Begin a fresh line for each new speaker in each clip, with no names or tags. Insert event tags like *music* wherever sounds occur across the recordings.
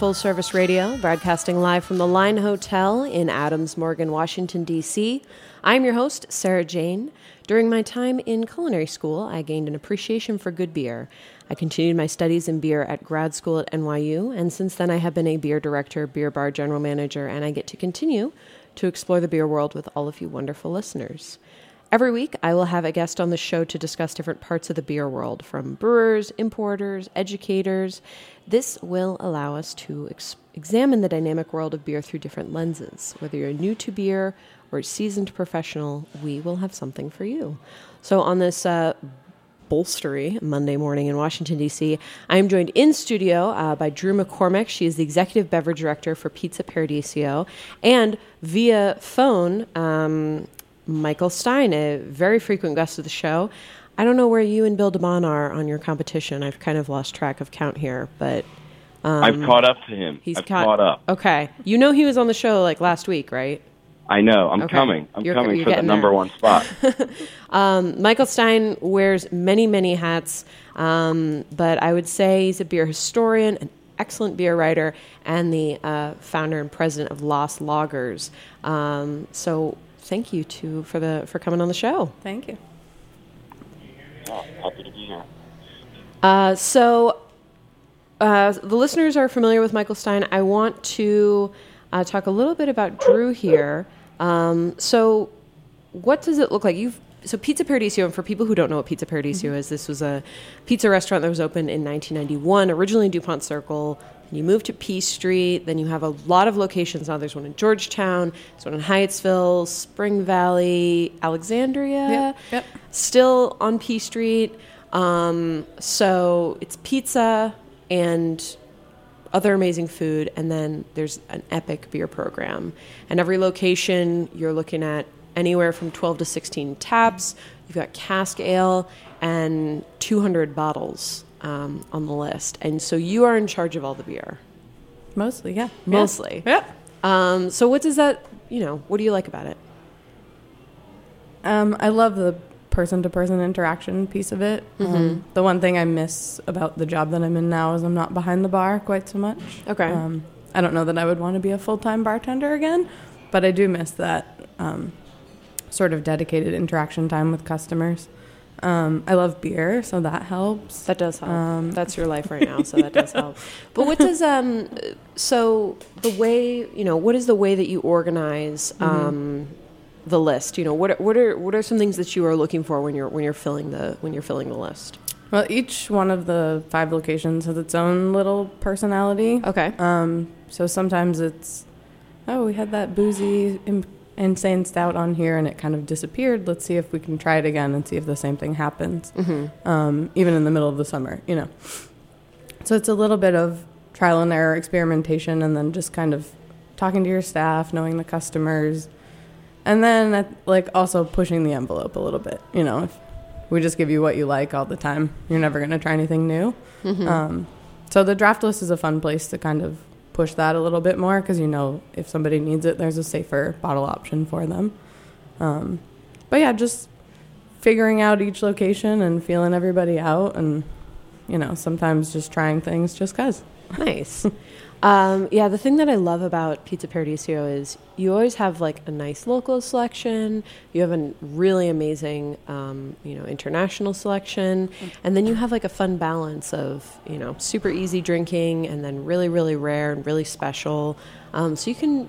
Full Service Radio,
broadcasting live from the Line Hotel in Adams Morgan, Washington, D.C. I'm your host, Sarah Jane. During my time in culinary school, I gained an appreciation for good beer. I continued my studies in beer at grad school at NYU, and since then I have been a beer director, beer bar general manager, and I get to continue to explore the beer world with all of you wonderful listeners. Every week, I will have a guest on the show to discuss different parts of the beer world, from brewers, importers, educators. This will allow us to ex- examine the dynamic world of beer through different lenses. Whether you're new to beer or a seasoned professional, we will have something for you. So, on this uh, bolstery Monday morning in Washington, D.C. I am joined in studio uh, by Drew McCormick. She is the executive beverage director for Pizza Paradiso. And via phone, um, Michael Stein, a very frequent guest of the show. I don't know where you and Bill DeBaun are on your competition. I've kind of lost track of count here, but um,
I've caught up to him.
he's
I've
caught,
caught up.
Okay, you know he was on the show like last week, right?
I know. I'm
Okay.
coming. I'm
You're-
coming
you're
for the number
there.
one spot. *laughs*
Michael Stein wears many, many hats, um, but I would say he's a beer historian, an excellent beer writer, and the uh, founder and president of Lost Lagers. Um, so, thank you to for the for coming on the show.
Thank you.
Oh, happy to be here.
Uh, so, uh, the listeners are familiar with Michael Stein. I want to uh, talk a little bit about Drew here. Um, so, what does it look like? You've so Pizza Paradiso, and for people who don't know what Pizza Paradiso is, this was a pizza restaurant that was opened in 1991, originally in DuPont Circle. You move to P Street, then you have a lot of locations now. There's one in Georgetown, there's one in Hyattsville, Spring Valley, Alexandria
Yep, yep.
still on P Street. Um, so it's pizza and other amazing food, and then there's an epic beer program. And every location, you're looking at anywhere from 12 to 16 taps. You've got cask ale and 200 bottles um, on the list. And so you are in charge of all the beer.
Mostly, yeah.
Mostly.
Yeah.
Um, so what does that, you know, what do you like about it?
Um, I love the person to person interaction piece of it.
Mm-hmm.
Um, the one thing I miss about the job that I'm in now is I'm not behind the bar quite so much.
Okay.
Um, I don't know that I would want to be a full time bartender again, but I do miss that um, sort of dedicated interaction time with customers. Um, I love beer, so that helps.
That does help.
Um,
That's your life right now, so that does help. *laughs* But what does um so the way you know what is the way that you organize um the list? You know what are, what are what are some things that you are looking for when you're when you're filling the when you're filling the list?
Well, each one of the five locations has its own little personality.
Okay.
Um, so sometimes it's, oh, we had that boozy, im- insane stout on here and it kind of disappeared. Let's see if we can try it again and see if the same thing happens, um, even in the middle of the summer, you know. So it's a little bit of trial and error experimentation and then just kind of talking to your staff, knowing the customers, and then like also pushing the envelope a little bit. You know, if we just give you what you like all the time, you're never going to try anything new. Um, so the draft list is a fun place to kind of push that a little bit more because you know if somebody needs it, there's a safer bottle option for them. Um, but yeah, just figuring out each location and feeling everybody out, and you know sometimes just trying things just cause.
Nice. Um, yeah, the thing that I love about Pizza Paradiso is you always have like a nice local selection. You have a really amazing, um, you know, international selection, and then you have like a fun balance of you know super easy drinking and then really really rare and really special. Um, so you can,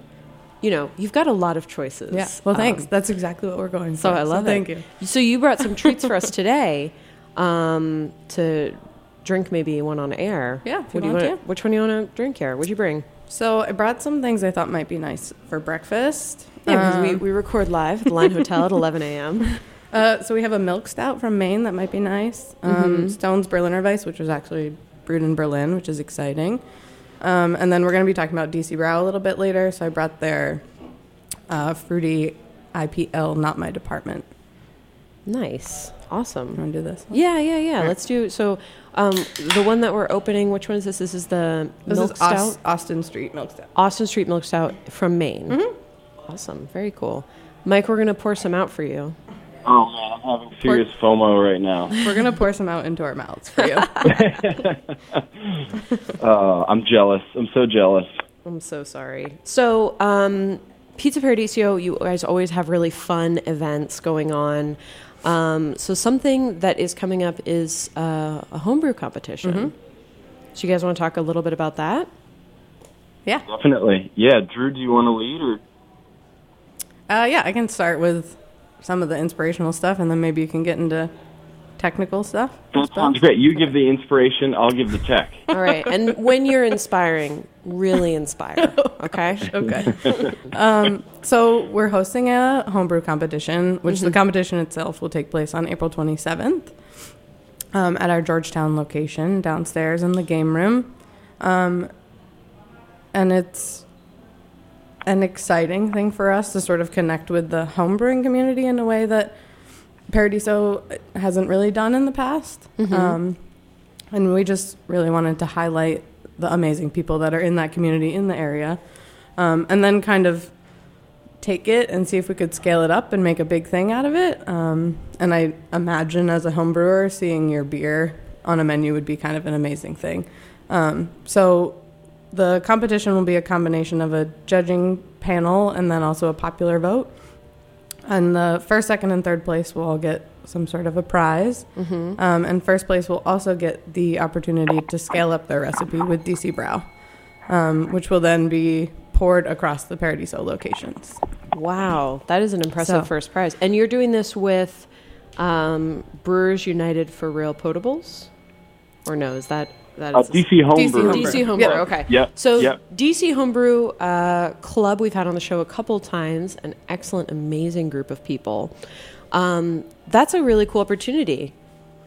you know, you've got a lot of choices.
Yeah. Well, thanks.
Um,
That's exactly what we're going for.
so I love
Thank
it.
Thank you.
So you brought some treats for us today um, to drink maybe one on air.
Yeah, if you want
wanna-. Which one do you want to drink here? What'd you bring?
So I brought some things I thought might be nice for breakfast.
Yeah, because we,
Um,
we record live at the Line Hotel at 11 a.m. *laughs*
Uh, so we have a milk stout from Maine that might be nice. Um, Stone's Berliner Weiss, which was actually brewed in Berlin, which is exciting. Um, and then we're going to be talking about DC Brau a little bit later. So I brought their uh, fruity IPL, not my department.
Nice. Awesome.
Want to do this?
Yeah, yeah, yeah. Let's do so. Um, the one that we're opening, which one is this? This is the
This
milk
is
stout,
Aus- Austin Street milk stout.
Austin Street milk stout from Maine.
Mm-hmm.
Awesome. Very cool. Mike, we're gonna pour some out for you.
Oh man, I'm having serious FOMO right now. *laughs*
We're going to pour some out into our mouths for you. *laughs*
Uh, I'm jealous. I'm so jealous.
I'm so sorry. So, um, Pizza Paradiso, you guys always have really fun events going on. Um, so, something that is coming up is uh, a homebrew competition.
Mm-hmm.
So, you guys want to talk a little bit about that?
yeah.
Definitely. Yeah, Drew, do you want to lead or?
Uh, yeah, I can start with some of the inspirational stuff, and then maybe you can get into technical stuff.
That sounds great. You give the inspiration. I'll give the tech.
All right. And when you're inspiring, really inspire. *laughs* Okay.
Okay. um, so we're hosting a homebrew competition, which the competition itself will take place on April 27th um, at our Georgetown location downstairs in the game room. Um, and it's an exciting thing for us to sort of connect with the homebrewing community in a way that Paradiso hasn't really done in the past. Um, and we just really wanted to highlight the amazing people that are in that community in the area. Um, and then kind of take it and see if we could scale it up and make a big thing out of it. Um, and I imagine as a home brewer, seeing your beer on a menu would be kind of an amazing thing. Um, so the competition will be a combination of a judging panel and then also a popular vote. And the first, second, and third place will all get some sort of a prize. Um, and first place will also get the opportunity to scale up their recipe with DC Brau, um, which will then be poured across the Paradiso locations.
Wow. That is an impressive
So-
first prize. And you're doing this with um, Brewers United for Real Potables? Or no? Is that. That
Uh, DC Homebrew.
Homebrew.
DC Homebrew.
Yep.
Okay.
Yep,
So
yep.
DC Homebrew uh, Club we've had on the show a couple times. An excellent, amazing group of people. Um, that's a really cool opportunity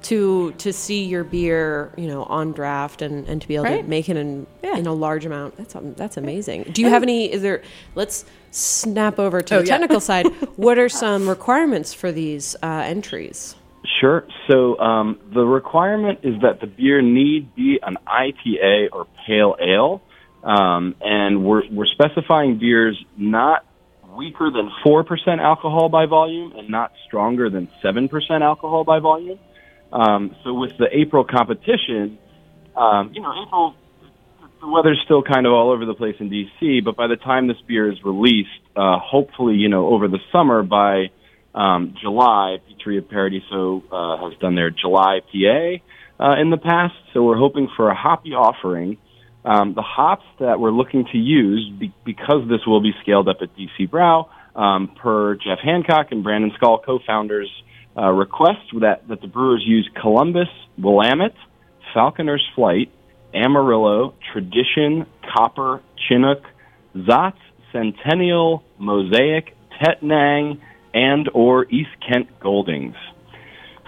to to see your beer, you know, on draft and, and to be able to make it in
Yeah.
in a large amount. That's um, that's amazing. Do you have any? Is there? Let's snap over to
Oh,
the
yeah.
technical side. *laughs* What are some requirements for these uh, entries?
Sure. So um, the requirement is that the beer need be an IPA or pale ale, um, and we're we're specifying beers not weaker than four percent alcohol by volume and not stronger than seven percent alcohol by volume. Um, so with the April competition, um, you know, April the weather's still kind of all over the place in DC, but by the time this beer is released, uh, hopefully, you know, over the summer by um, July, Pizzeria Paradiso uh, has done their July PA uh, in the past, so we're hoping for a hoppy offering. Um, the hops that we're looking to use, be- because this will be scaled up at DC Brau, um, per Jeff Hancock and Brandon Skall, co-founders, uh, request that, that the brewers use Columbus, Willamette, Falconer's Flight, Amarillo, Tradition, Copper, Chinook, Zot, Centennial, Mosaic, Tettnang, and or East Kent Goldings.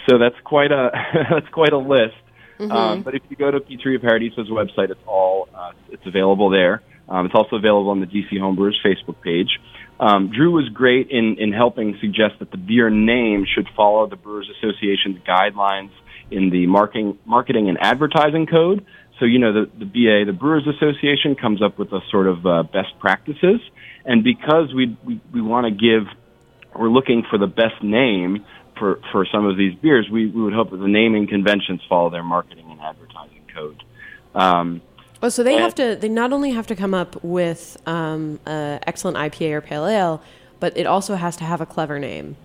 So that's quite a *laughs* that's quite a list. Um, but if you go to Pizzeria Paradiso's website, it's all uh, it's available there. Um, it's also available on the DC Homebrewers Facebook page. Um, Drew was great in in helping suggest that the beer name should follow the Brewers Association's guidelines in the marketing marketing and advertising code. So you know the the BA, the Brewers Association, comes up with a sort of uh, best practices, and because we we, we want to give we're looking for the best name for, for some of these beers, we, we would hope that the naming conventions follow their marketing and advertising code. Um,
Oh, so they
And-
have to. They not only have to come up with um, uh, excellent IPA or pale ale, but it also has to have a clever name.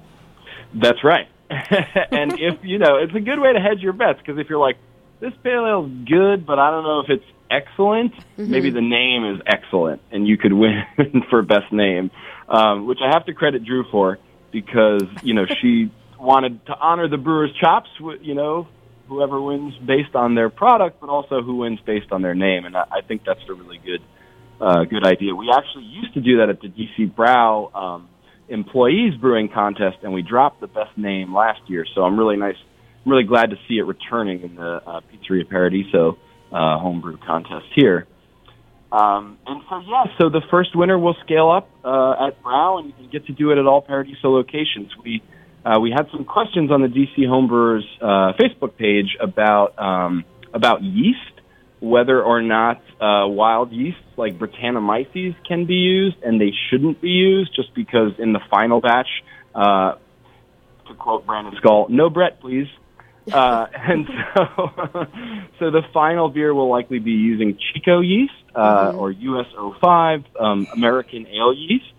that's right. *laughs* and if, you know, it's a good way to hedge your bets because if you're like, this pale ale's good, but I don't know if it's excellent, maybe the name is excellent and you could *laughs* win for best name, um, which I have to credit Drew for because, you know, she *laughs* wanted to honor the brewer's chops, you know, whoever wins based on their product, but also who wins based on their name. And I, I think that's a really good uh, good idea. We actually used to do that at the DC Brau um, Employees Brewing Contest, and we dropped the best name last year. So I'm really nice. I'm really glad to see it returning in the uh, Pizzeria Paradiso uh, homebrew contest here. Um, and so, yeah, so the first winner will scale up uh, at Brau and, and get to do it at all Paradiso locations. We uh, we had some questions on the DC Homebrewers uh, Facebook page about um, about yeast, whether or not uh, wild yeasts like Brettanomyces can be used, and they shouldn't be used just because in the final batch, uh, to quote Brandon Skall, no Brett, please. *laughs* Uh, and so, *laughs* so the final beer will likely be using Chico yeast uh, or US05 um, American ale yeast.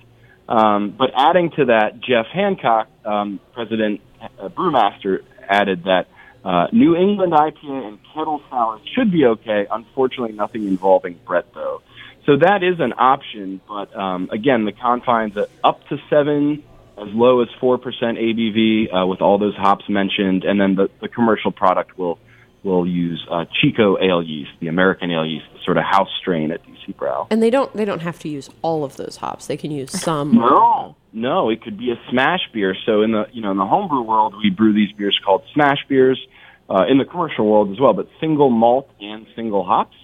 Um, but adding to that, Jeff Hancock, um, president uh, brewmaster, added that uh, New England IPA and kettle sour should be okay. Unfortunately, nothing involving Brett though. So that is an option, but um, again, the confines are up to seven, as low as four percent ABV uh, with all those hops mentioned, and then the, the commercial product will will use uh, Chico ale yeast, the American ale yeast, the sort of house strain at DC Brau.
And they don't they don't have to use all of those hops. They can use some.
No, no, it could be a smash beer. So in the you know in the homebrew world, we brew these beers called smash beers. Uh, in the commercial world as well, but single malt and single hops.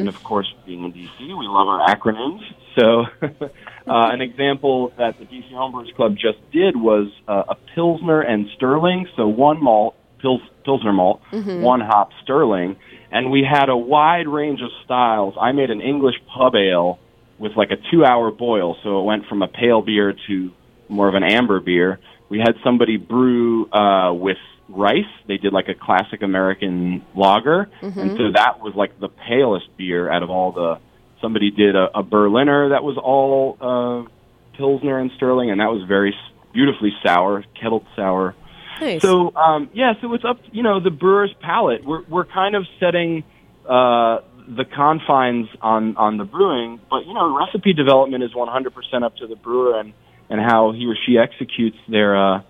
And of course, being in DC, we love our acronyms. So, *laughs* uh, an example that the DC Homebrewers Club just did was uh, a Pilsner and Sterling. So, one malt, Pils, Pilsner malt, one hop Sterling. And we had a wide range of styles. I made an English pub ale with like a two hour boil. So, it went from a pale beer to more of an amber beer. We had somebody brew uh, with rice. They did like a classic American lager, and so that was like the palest beer out of all the. Somebody did a, a Berliner that was all uh, Pilsner and Sterling, and that was very s- beautifully sour, kettled sour.
Nice.
So um, yeah, so it's up. You know, the brewer's palate. We're we're kind of setting uh, the confines on on the brewing, but you know, recipe development is 100% up to the brewer and and how he or she executes their uh,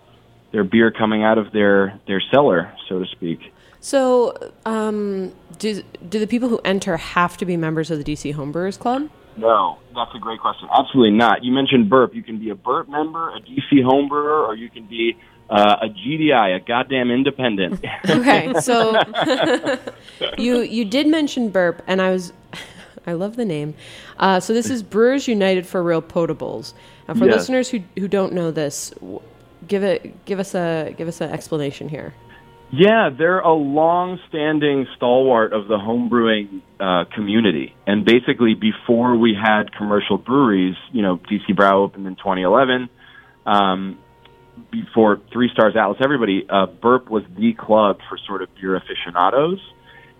their beer coming out of their their cellar, so to speak.
So, um, do do the people who enter have to be members of the DC Homebrewers Club?
No, that's a great question. Absolutely not. You mentioned Burp. You can be a Burp member, a DC homebrewer, or you can be uh, a GDI, a goddamn independent.
Okay, so *laughs* *laughs* you you did mention burp, and I was I love the name. Uh, so this is Brewers United for Real Potables. Now, for
Yes.
listeners who who don't know this, give it give us a give us an explanation here.
Yeah, they're a long-standing stalwart of the homebrewing uh, community, and basically before we had commercial breweries, you know, DC Brau opened in 2011. Um, before Three Stars Atlas, everybody, uh, Burp was the club for sort of beer aficionados.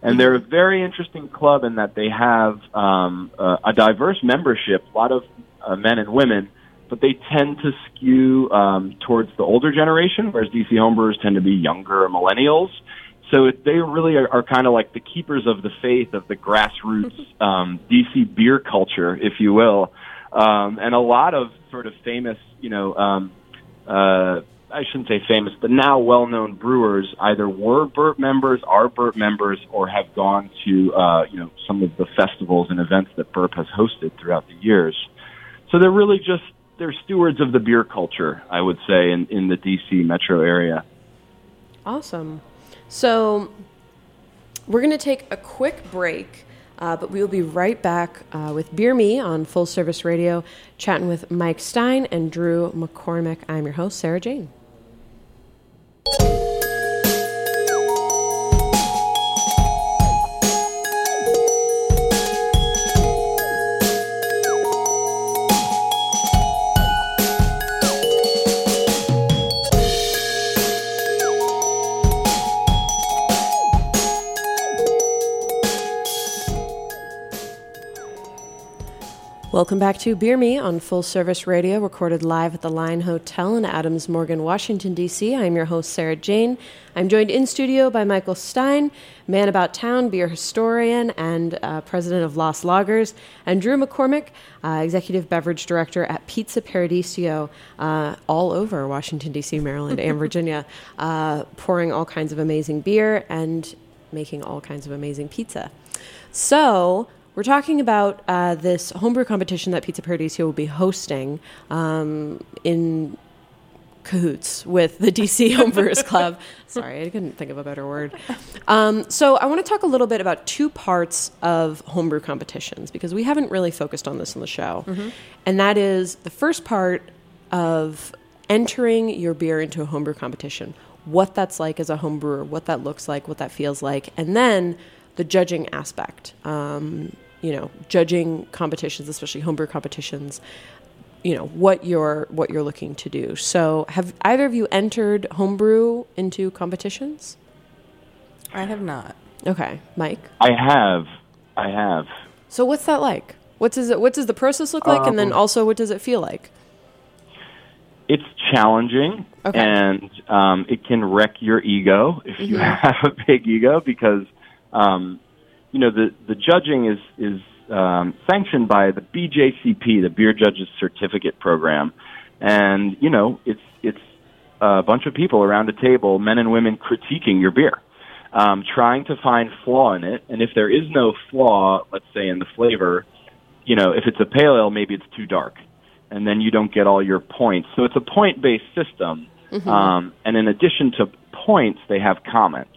And they're a very interesting club in that they have um, uh, a diverse membership, a lot of uh, men and women, but they tend to skew um, towards the older generation, whereas DC homebrewers tend to be younger millennials. So it, they really are, are kind of like the keepers of the faith of the grassroots *laughs* um, DC beer culture, if you will. Um, and a lot of sort of famous, you know, um, uh, I shouldn't say famous, but now well-known brewers either were Burp members, are Burp members, or have gone to uh, you know some of the festivals and events that Burp has hosted throughout the years. So they're really just they're stewards of the beer culture, I would say, in, in the DC metro area.
Awesome. So we're going to take a quick break, uh, but we will be right back uh, with Beer Me on Full Service Radio, chatting with Mike Stein and Drew McCormick. I'm your host, Sarah Jane you. Welcome back to Beer Me on Full Service Radio, recorded live at the Line Hotel in Adams Morgan, Washington, D.C. I'm your host, Sarah Jane. I'm joined in studio by Michael Stein, man about town, beer historian, and uh, president of Lost Lagers, and Drew McCormick, uh, executive beverage director at Pizza Paradiso, uh, all over Washington, D.C., Maryland, and *laughs* Virginia, uh, pouring all kinds of amazing beer. And making all kinds of amazing pizza. So, we're talking about uh, this homebrew competition that Pizza Paradiso will be hosting um, in cahoots with the DC *laughs* Homebrewers Club. Sorry, I couldn't think of a better word. Um, so, I want to talk a little bit about two parts of homebrew competitions because we haven't really focused on this in the show. And that is the first part of entering your beer into a homebrew competition, what that's like as a homebrewer, what that looks like, what that feels like, and then the judging aspect. Um, you know, judging competitions, especially homebrew competitions. You know what you're what you're looking to do. So, have either of you entered homebrew into competitions?
I have not.
Okay, Mike.
I have, I have.
So, what's that like? What does it? What does the process look like? and then also, what does it feel like?
It's challenging,
Okay.
and um, it can wreck your ego if you *laughs* have a big ego because um, you know the the judging is is um, sanctioned by the BJCP, the Beer Judges Certificate Program, and you know it's it's a bunch of people around a table, men and women, critiquing your beer, um, trying to find flaw in it, and if there is no flaw, let's say in the flavor, you know if it's a pale ale, maybe it's too dark, and then you don't get all your points. So it's a point based system, um, and in addition to points, they have comments.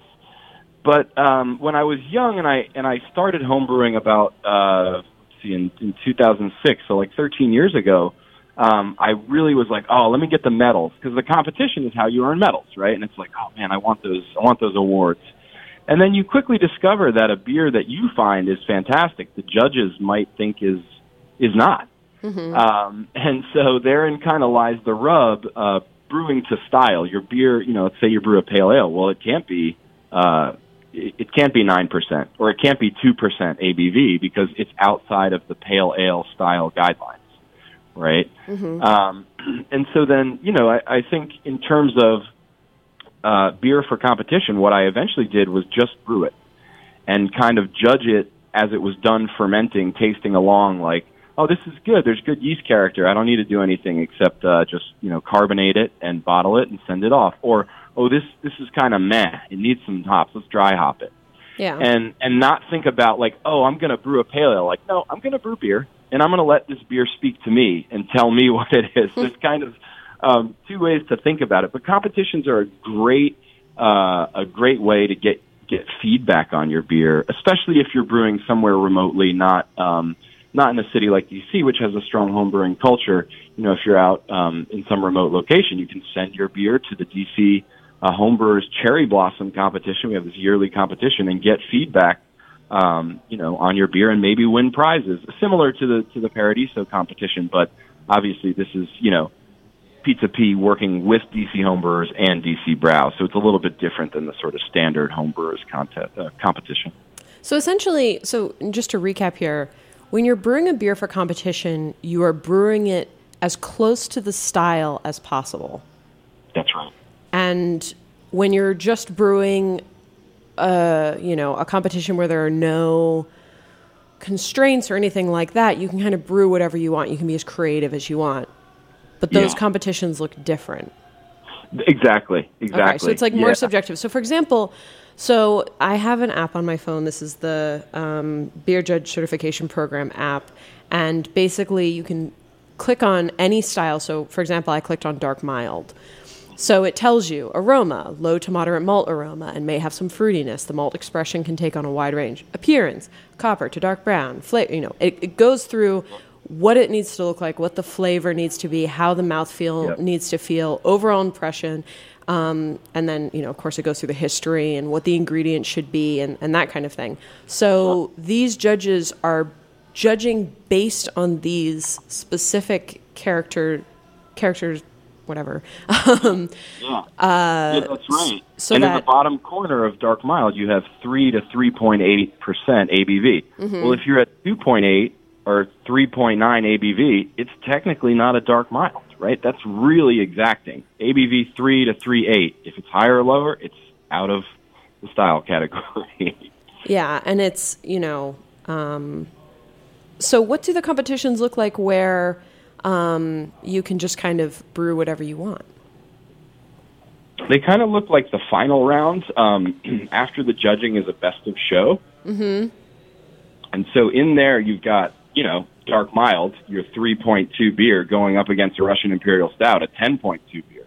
But um, when I was young and I and I started homebrewing about uh, let's see in, in 2006, so like 13 years ago, um, I really was like, oh, let me get the medals because the competition is how you earn medals, right? And it's like, oh man, I want those, I want those awards. And then you quickly discover that a beer that you find is fantastic, the judges might think is is not. Um, and so therein kind of lies the rub. Uh, brewing to style, your beer, you know, let's say you brew a pale ale. Well, it can't be, uh, it, can't be nine percent or it can't be two percent ABV because it's outside of the pale ale style guidelines, right? Um, *clears throat* and so then, you know, I, I think in terms of uh, beer for competition, what I eventually did was just brew it and kind of judge it as it was done fermenting, tasting along like, oh, this is good. There's good yeast character. I don't need to do anything except uh, just you know carbonate it and bottle it and send it off. Or oh, this this is kind of meh. It needs some hops. Let's dry hop it.
Yeah.
And and not think about like, oh, I'm going to brew a pale ale. Like, no, I'm going to brew beer and I'm going to let this beer speak to me and tell me *laughs* what it is. There's kind of um, two ways to think about it. But competitions are a great uh, a great way to get get feedback on your beer, especially if you're brewing somewhere remotely, not um, not in a city like DC, which has a strong home brewing culture. You know, if you're out um, in some remote location, you can send your beer to the DC uh, Homebrewers Cherry Blossom competition. We have this yearly competition and get feedback, um, you know, on your beer and maybe win prizes similar to the to the Paradiso competition. But obviously, this is you know Pizza P working with DC homebrewers and DC Brau, so it's a little bit different than the sort of standard homebrewers contest, uh, competition.
So essentially, so just to recap here, when you're brewing a beer for competition, you are brewing it as close to the style as possible.
That's right.
And when you're just brewing, uh, you know, a competition where there are no constraints or anything like that, you can kind of brew whatever you want. You can be as creative as you want. But those
Yeah.
competitions look different.
Exactly. Exactly.
Okay, so it's like more
Yeah.
subjective. So, for example, so I have an app on my phone. This is the um, Beer Judge Certification Program app, and basically you can click on any style. So, for example, I clicked on dark mild. So it tells you aroma, low to moderate malt aroma, and may have some fruitiness. The malt expression can take on a wide range. Appearance, copper to dark brown. Flavor, you know, it, it goes through what it needs to look like, what the flavor needs to be, how the mouthfeel
Yep.
needs to feel, overall impression, um, and then you know, of course, it goes through the history and what the ingredients should be, and, and that kind of thing. So these judges are judging based on these specific character characters, whatever. *laughs* Um,
Yeah. yeah, that's right.
so
and in the bottom corner of dark mild, you have three to three point eight percent ABV.
Mm-hmm.
Well, if you're at two point eight or three point nine ABV, it's technically not a dark mild, right? That's really exacting. ABV three to three eight. If it's higher or lower, it's out of the style category. *laughs*
Yeah, and it's you know, um, so what do the competitions look like where um, you can just kind of brew whatever you want?
they kind of look like the final rounds um, *clears throat* after the judging is a best of show. Mm-hmm. And so in there, you've got you know dark mild, your 3.2 beer, going up against a Russian Imperial Stout, a 10.2 beer.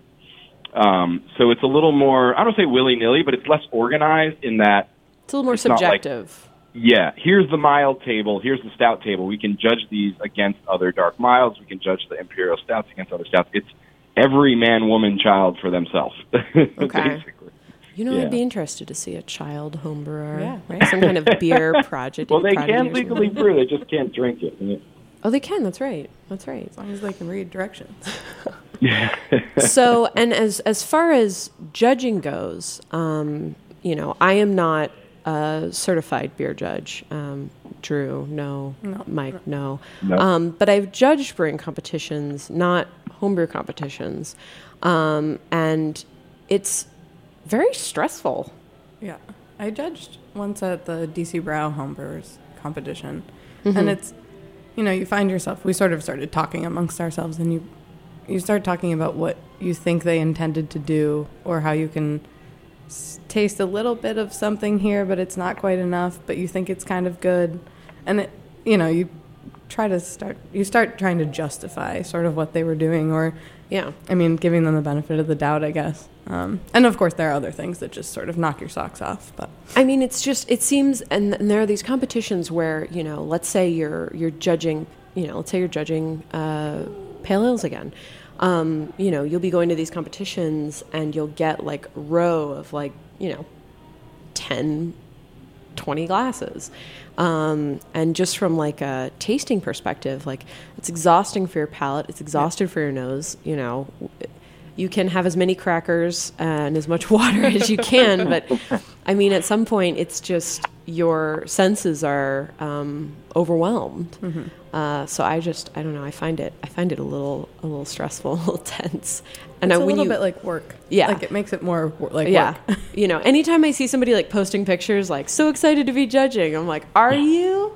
Um, so it's a little more, I don't say willy nilly, but it's less organized in that
It's a little more subjective.
Yeah, here's the mild table, here's the stout table. We can judge these against other dark milds. We can judge the imperial stouts against other stouts. It's every man, woman, child for themselves. *laughs* basically.
you know,
yeah.
I'd be interested to see a child home brewer,
Yeah.
right? Some kind of *laughs* beer project.
Well, they can legally brew, they just can't drink it.
Oh, they can. That's right. That's right.
As long as they can read directions. *laughs*
so and as as far as judging goes um, you know i am not a certified beer judge um, drew no,
No.
mike no,
No.
Um, but i've judged brewing competitions not homebrew competitions um, and it's very stressful
Yeah. I judged once at the DC Brau Homebrewers competition.
Mm-hmm.
And it's, you know, you find yourself, we sort of started talking amongst ourselves and you, you start talking about what you think they intended to do or how you can s- taste a little bit of something here, but it's not quite enough, but you think it's kind of good. And it, you know, you try to start, you start trying to justify sort of what they were doing or,
yeah
I mean, giving them the benefit of the doubt, I guess. Um, and of course, there are other things that just sort of knock your socks off. But
I mean, it's just it seems, and, and there are these competitions where you know, let's say you're you're judging, you know, let's say you're judging uh, pale ales again. Um, you know, you'll be going to these competitions and you'll get like a row of like you know, 10, 20 glasses. Um, and just from like a tasting perspective, like it's exhausting for your palate, it's exhausted for your nose. You know, you can have as many crackers and as much *laughs* water as you can, but I mean, at some point, it's just your senses are um, overwhelmed. Uh, so I just, I don't know, I find it, I find it a little, a little stressful, *laughs* a little tense. And
it's
I,
a
when
little
you,
bit like work.
Yeah.
like it makes it more wor- like
yeah,
work. *laughs*
you know, anytime I see somebody like posting pictures, like so excited to be judging, I'm like, are you?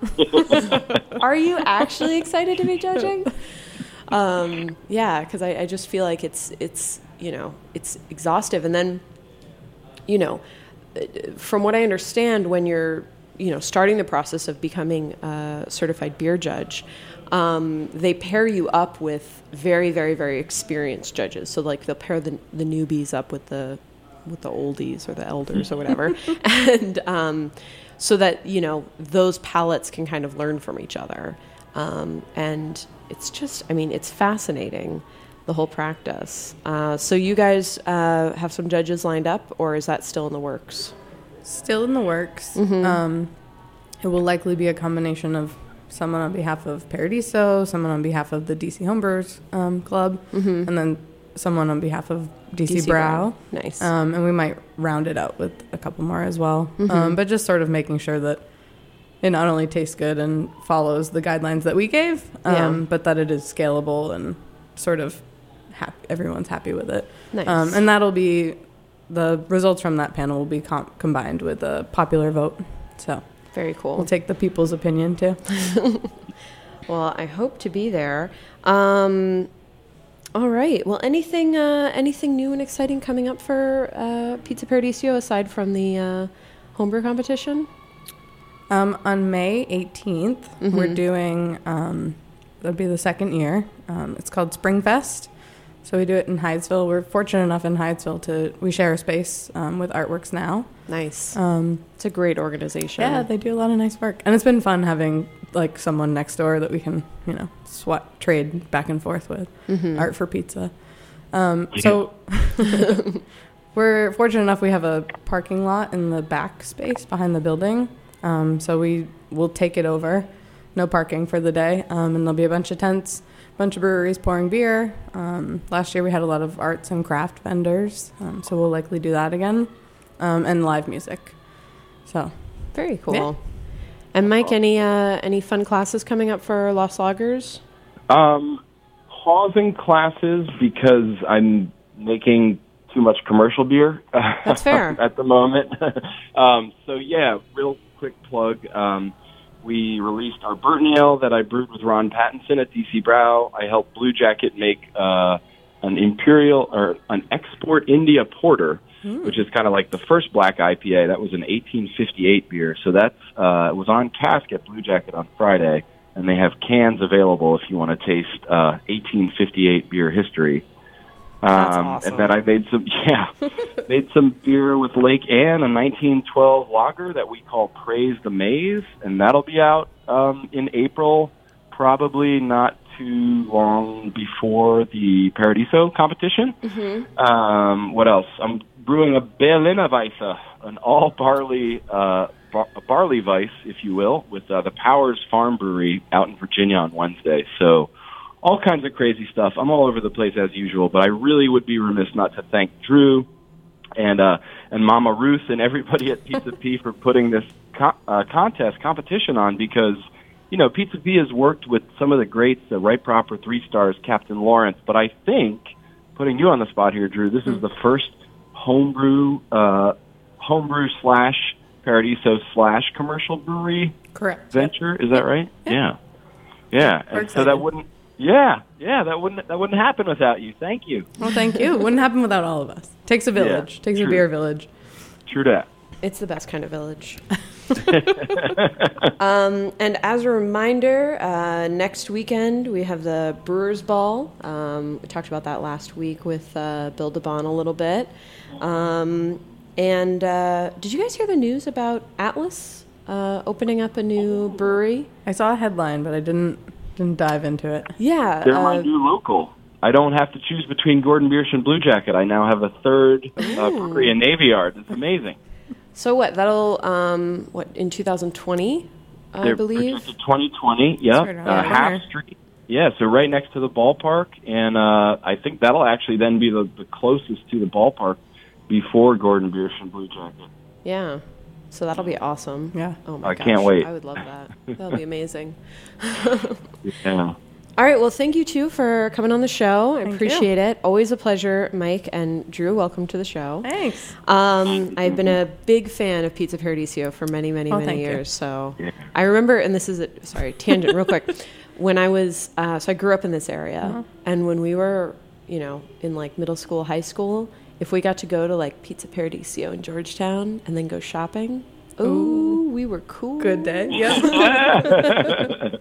*laughs* are you actually excited to be judging? Um, yeah, because I, I just feel like it's it's you know it's exhaustive, and then you know, uh, from what I understand, when you're you know starting the process of becoming a certified beer judge, um, they pair you up with very very very experienced judges. So like they'll pair the the newbies up with the with the oldies or the elders or whatever, *laughs* and um, so that you know those palates can kind of learn from each other. Um, and it's just, I mean, it's fascinating the whole practice. Uh, so you guys uh, have some judges lined up, or is that still in the works?
Still in the works.
Mm-hmm.
Um, it will likely be a combination of someone on behalf of Paradiso, someone on behalf of the DC Homebrewers um, Club, and then someone on behalf of DC,
DC
Brau.
Brau. Nice.
Um, and we might round it out with a couple more as well.
Mm-hmm.
Um, but just sort of making sure that it not only tastes good and follows the guidelines that we gave, um,
Yeah.
but that it is scalable and sort of hap- everyone's happy with it.
Nice.
Um, and that'll be the results from that panel will be com- combined with a popular vote. So
Very cool.
we'll take the people's opinion too. *laughs*
Well, I hope to be there. Um, all right. Well, anything uh, anything new and exciting coming up for uh, Pizza Paradiso aside from the uh, homebrew competition?
Um, on May 18th, we're doing, um, that'll be the second year. Um, it's called Springfest. So we do it in Hyattsville. We're fortunate enough in Hyattsville to, we share a space um, with Artworks Now.
Nice.
Um,
It's a great organization.
yeah, they do a lot of nice work. And it's been fun having like someone next door that we can, you know, swap, trade back and forth with. Art for pizza. Um, so *laughs* we're fortunate enough we have a parking lot in the back space behind the building. Um, so we will take it over. No parking for the day. Um, and there'll be a bunch of tents, bunch of breweries pouring beer. Um, last year we had a lot of arts and craft vendors. Um, so we'll likely do that again. Um, and live music. So
Very cool.
Yeah.
And Mike, any uh, any fun classes coming up for Lost Lagers?
Um, pausing classes because I'm making too much commercial beer.
That's fair. *laughs*
at the moment. *laughs* um, so yeah, real quick plug. We released our Burton Ale that I brewed with Ron Pattinson at DC Brau. I helped Blue Jacket make uh, an imperial or an export India porter, which is kind of like the first black IPA. That was an 1858 beer. So that's uh, it was on cask at Blue Jacket on Friday, and they have cans available if you want to taste uh, 1858 beer history. Um,
awesome.
And then I made some, *laughs* yeah, made some beer with Lake Anne, a 1912 lager that we call Praise the Maze, and that'll be out um, in April, probably not too long before the Paradiso competition. Um, what else? I'm brewing a Berliner Weisse, an all barley, uh, bar- a barley Weiss, if you will, with uh, the Powers Farm Brewery out in Virginia on Wednesday. So all kinds of crazy stuff. I'm all over the place as usual, but I really would be remiss not to thank Drew and uh, and Mama Ruth and everybody at Pizza *laughs* P for putting this co- uh, contest competition on because you know Pizza P has worked with some of the greats, the right proper three stars, Captain Lawrence. But I think putting you on the spot here, Drew, this is the first homebrew uh, homebrew slash Paradiso slash commercial brewery
Correct.
venture. Is that right? Yeah. Yeah.
We're
And so that wouldn't. Yeah, yeah, that wouldn't that wouldn't happen without you. Thank you.
Well, thank you. Wouldn't happen without all of us. Takes a village. Takes a beer village.
True that.
It's the best kind of village. *laughs* *laughs* um, and as a reminder, uh, next weekend we have the Brewers Ball. Um, we talked about that last week with uh, Bill DeBaun a little bit. Um, and uh, did you guys hear the news about Atlas uh, opening up a new brewery?
I saw a headline, but I didn't didn't dive into it.
Yeah.
They're my
uh,
new local. I don't have to choose between Gordon Biersch and Blue Jacket. I now have a third uh, brewery in Navy Yard. It's amazing.
so what? That'll um, what in 2020, I
They're
believe.
projected 2020. Yeah,
right
Uh, Half
corner.
Street. Yeah, so right next to the ballpark, and uh, I think that'll actually then be the, the closest to the ballpark before Gordon Biersch and Blue Jacket.
Yeah. So that'll be awesome.
Yeah.
Oh my god.
I
gosh.
can't wait.
I would love that. That'll be amazing. *laughs*
Yeah.
All right. Well, thank you too for coming on the show. I
Thank
appreciate it. Always a pleasure, Mike and Drew. Welcome to the show.
Thanks.
Um, I've been a big fan of Pizza Paradiso for many, many,
Oh,
many
thank you.
years. So
Yeah.
I remember, and this is a sorry tangent, real quick. *laughs* When I was, uh, so I grew up in this area,
Uh-huh.
and when we were, you know, in like middle school, high school, if we got to go to like Pizza Paradiso in Georgetown and then go shopping, oh, we were cool.
Good day. Yep. *laughs*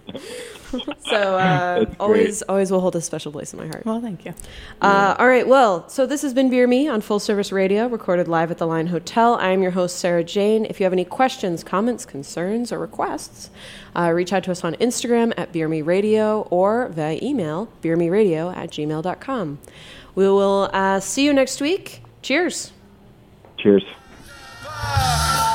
*laughs*
So uh, always, always will hold a special place in my heart.
well, thank you.
Uh, all right. Well, so this has been Beer Me on Full Service Radio, recorded live at the Line Hotel. I am your host, Sarah Jane. If you have any questions, comments, concerns, or requests, uh, reach out to us on Instagram at Beer Me Radio or via email, beermeradio at gmail.com. We will uh, see you next week. Cheers.
Cheers.
Bye.